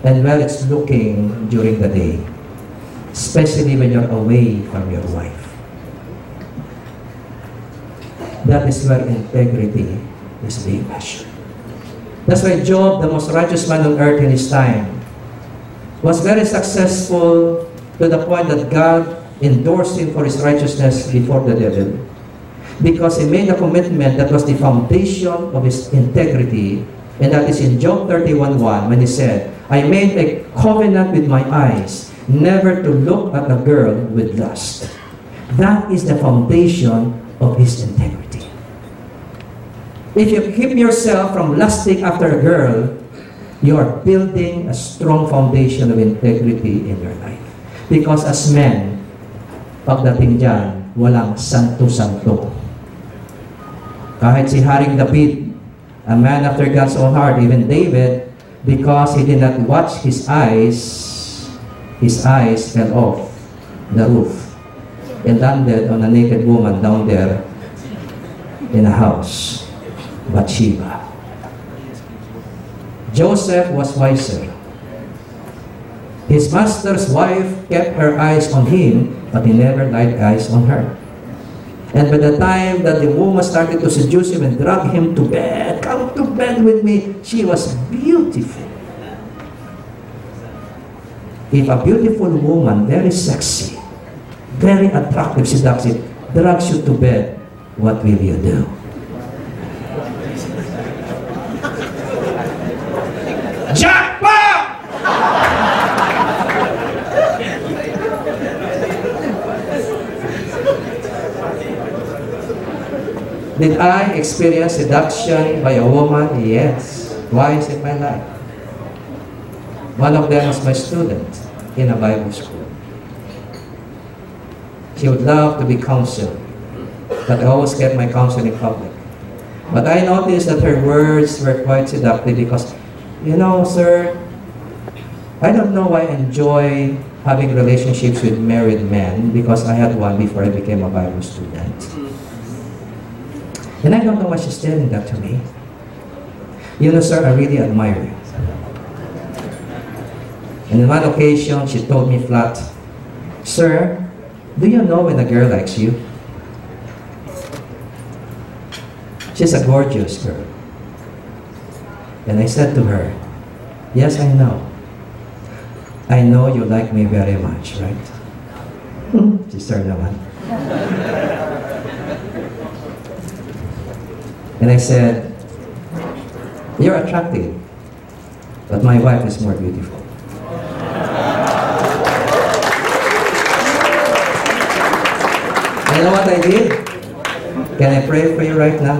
And where it's looking during the day, especially when you're away from your wife. That is where integrity is being measured. That's why Job, the most righteous man on earth in his time, was very successful to the point that God endorsed him for his righteousness before the devil. Because he made a commitment that was the foundation of his integrity, and that is in Job 31.1 when he said, I made a covenant with my eyes, never to look at a girl with lust. That is the foundation of his integrity. If you keep yourself from lusting after a girl, you are building a strong foundation of integrity in your life. Because as men, pagdating dyan, walang santo-santo. Kahit si Haring David, a man after God's own heart, even David, because he did not watch his eyes, his eyes fell off the roof and landed on a naked woman down there in a house, Bathsheba. Joseph was wiser. His master's wife kept her eyes on him, but he never laid eyes on her. And by the time that the woman started to seduce him and drag him to bed, come to bed with me, she was beautiful. If a beautiful woman, very sexy, very attractive, seductive, drags you to bed, what will you do? Jackpot! Did I experience seduction by a woman? Yes. Twice in my life. One of them was my student in a Bible school. She would love to be counseled, but I always kept my counsel in public. But I noticed that her words were quite seductive because, you know, sir, I don't know why I enjoy having relationships with married men because I had one before I became a Bible student. And I don't know why she's telling that to me. You know, sir, I really admire you. And on one occasion, she told me flat, Sir, do you know when a girl likes you? She's a gorgeous girl. And I said to her, Yes, I know. I know you like me very much, right? Sister naman. And I said, You're attractive, but my wife is more beautiful. You know what I did? Can I pray for you right now?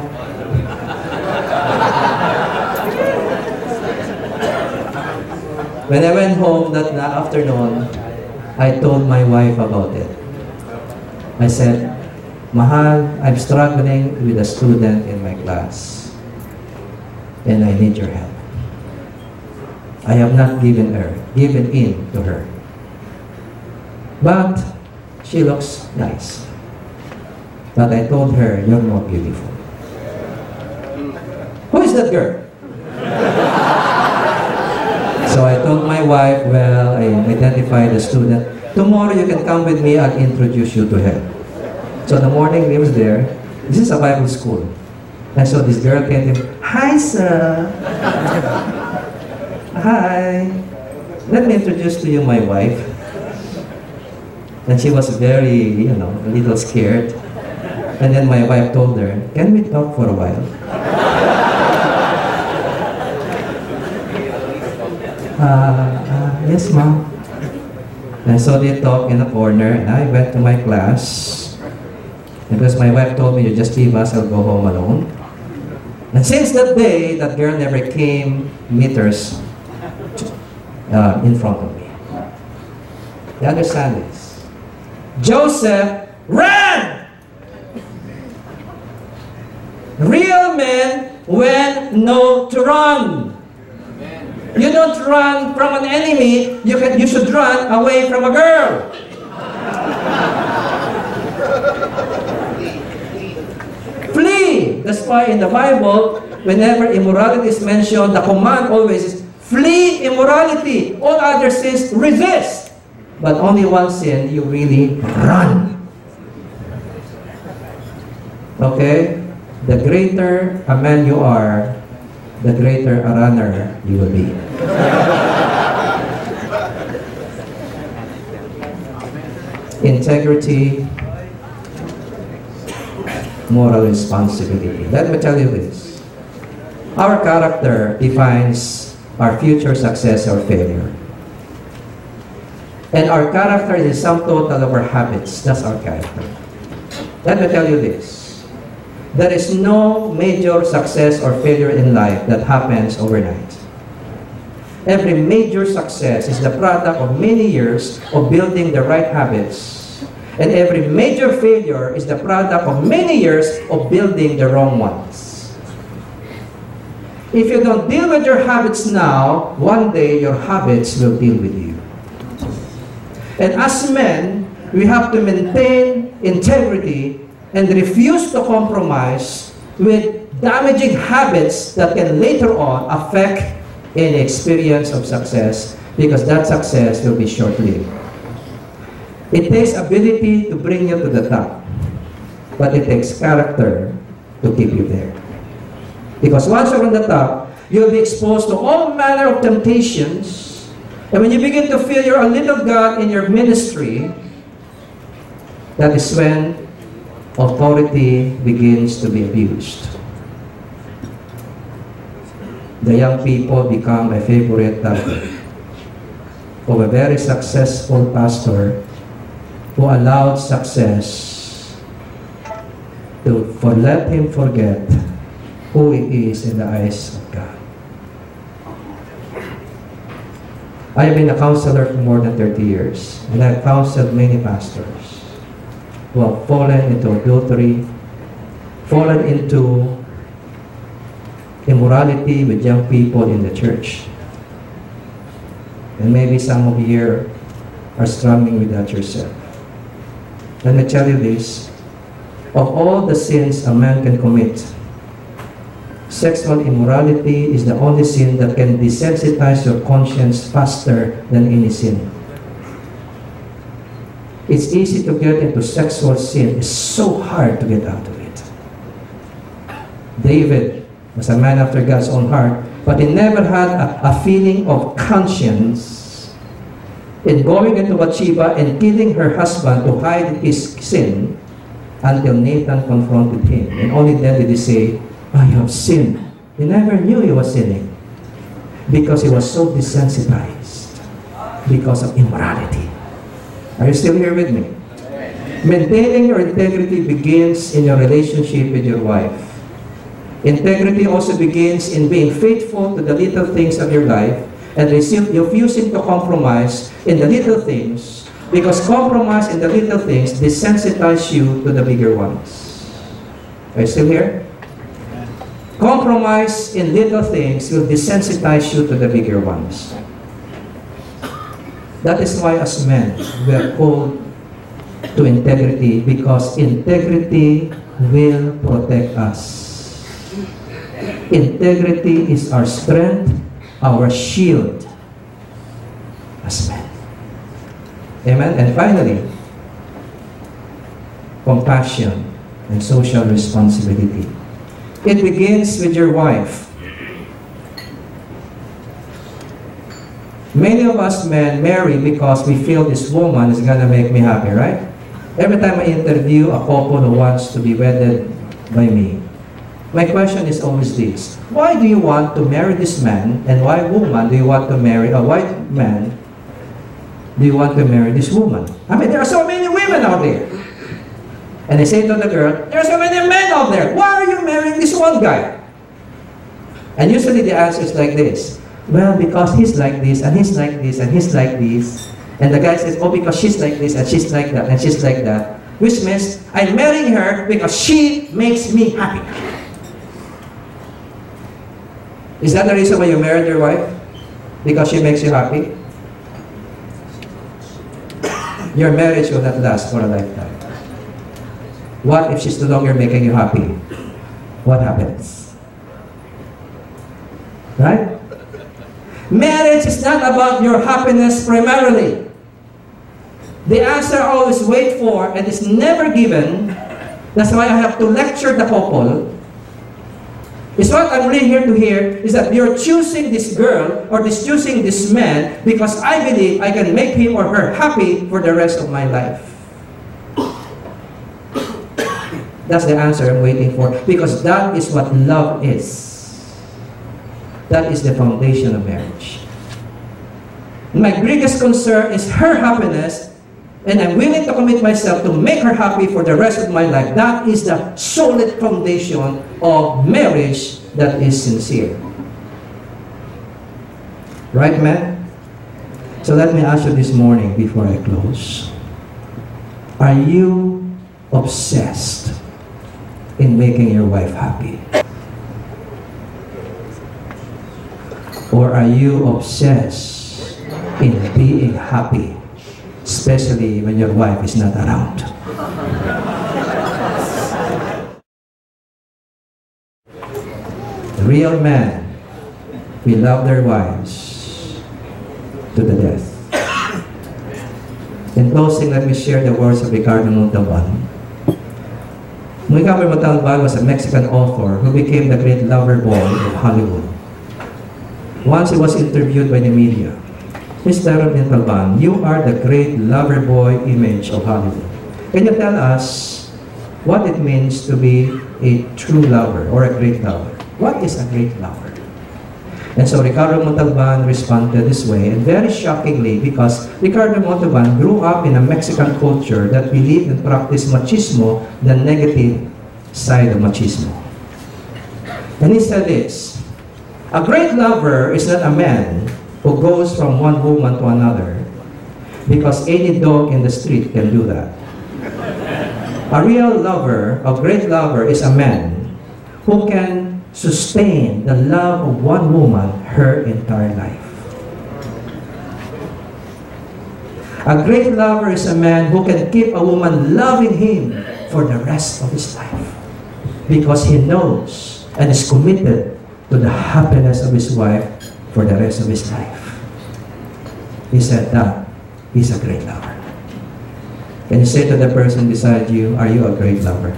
When I went home that afternoon, I told my wife about it. I said, Mahal, I'm struggling with a student in my class, and I need your help. I have not given her, given in to her. But she looks nice. But I told her, you're more beautiful. Who is that girl? so I told my wife, well, I identified the student. Tomorrow you can come with me, I'll introduce you to her. So in the morning he was there. This is a Bible school. And so this girl came to him, Hi, sir. Hi. Let me introduce to you my wife. And she was very, you know, a little scared. And then my wife told her, Can we talk for a while? Uh, uh, yes, ma'am. And so they talked in a corner, and I went to my class. And because my wife told me, You just leave us, I'll go home alone. And since that day, that girl never came meters uh, in front of me. You understand this? Joseph ran! Real men when know to run. You don't run from an enemy, you, can, you should run away from a girl. Flee! That's why in the Bible, whenever immorality is mentioned, the command always is flee immorality. All other sins, resist. But only one sin, you really run. Okay? The greater a man you are, the greater a runner you will be. Integrity, moral responsibility. Let me tell you this. Our character defines our future success or failure. And our character is the sum total of our habits. That's our character. Let me tell you this. There is no major success or failure in life that happens overnight. Every major success is the product of many years of building the right habits. And every major failure is the product of many years of building the wrong ones. If you don't deal with your habits now, one day your habits will deal with you. And as men, we have to maintain integrity and refuse to compromise with damaging habits that can later on affect any experience of success because that success will be short-lived. It takes ability to bring you to the top, but it takes character to keep you there. Because once you're on the top, you'll be exposed to all manner of temptations. And when you begin to feel you're a little God in your ministry, that is when authority begins to be abused. The young people become a favorite target of a very successful pastor who allowed success to for let him forget who he is in the eyes of God. I have been a counselor for more than 30 years, and I've counseled many pastors who have fallen into adultery, fallen into immorality with young people in the church. And maybe some of you here are struggling with that yourself. Let me tell you this. Of all the sins a man can commit, sexual immorality is the only sin that can desensitize your conscience faster than any sin. It's easy to get into sexual sin. It's so hard to get out of it. David was a man after God's own heart, but he never had a, a feeling of conscience in going into Bathsheba and killing her husband to hide his sin until Nathan confronted him. And only then did he say, I have sinned. He never knew he was sinning because he was so desensitized because of immorality. Are you still here with me? Maintaining your integrity begins in your relationship with your wife. Integrity also begins in being faithful to the little things of your life and refusing to compromise in the little things because compromise in the little things desensitize you to the bigger ones. Are you still here? Compromise in little things will desensitize you to the bigger ones. That is why as men, we are called to integrity because integrity will protect us. Integrity is our strength, our shield as men. Amen? And finally, compassion and social responsibility. It begins with your wife. Many of us men marry because we feel this woman is gonna make me happy, right? Every time I interview a couple who wants to be wedded by me, my question is always this. Why do you want to marry this man and why woman do you want to marry a white man do you want to marry this woman? I mean, there are so many women out there. And I say to the girl, there are so many men out there. Why are you marrying this one guy? And usually the answer is like this. Well, because he's like this, and he's like this, and he's like this. And the guy says, oh, because she's like this, and she's like that, and she's like that. Which means, I'm marrying her because she makes me happy. Is that the reason why you married your wife? Because she makes you happy? Your marriage will not last for a lifetime. What if she's no longer making you happy? What happens? Right? Marriage is not about your happiness primarily. The answer I always wait for and is never given. That's why I have to lecture the couple. Is what I'm really here to hear is that you're choosing this girl or this choosing this man because I believe I can make him or her happy for the rest of my life. That's the answer I'm waiting for because that is what love is. That is the foundation of marriage. My biggest concern is her happiness, and I'm willing to commit myself to make her happy for the rest of my life. That is the solid foundation of marriage that is sincere. Right, man? So let me ask you this morning before I close. Are you obsessed in making your wife happy? Or are you obsessed in being happy, especially when your wife is not around? the Real men will love their wives to the death. In closing, let me share the words of Ricardo Montalban. Ricardo Montalban was a Mexican author who became the great lover boy of Hollywood. Once he was interviewed by the media, Mr. Montalban, you are the great lover boy image of Hollywood. Can you tell us what it means to be a true lover or a great lover? What is a great lover? And so Ricardo Montalban responded this way, and very shockingly, because Ricardo Montalban grew up in a Mexican culture that believed and practiced machismo, the negative side of machismo. And he said this, a great lover is not a man who goes from one woman to another because any dog in the street can do that. A real lover, a great lover, is a man who can sustain the love of one woman her entire life. A great lover is a man who can keep a woman loving him for the rest of his life because he knows and is committed to the happiness of his wife for the rest of his life. He said that he's a great lover. Can you say to the person beside you, Are you a great lover?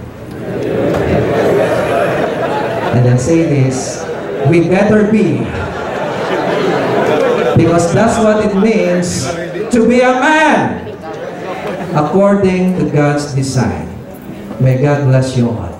And then say this, We better be. Because that's what it means to be a man according to God's design. May God bless you all.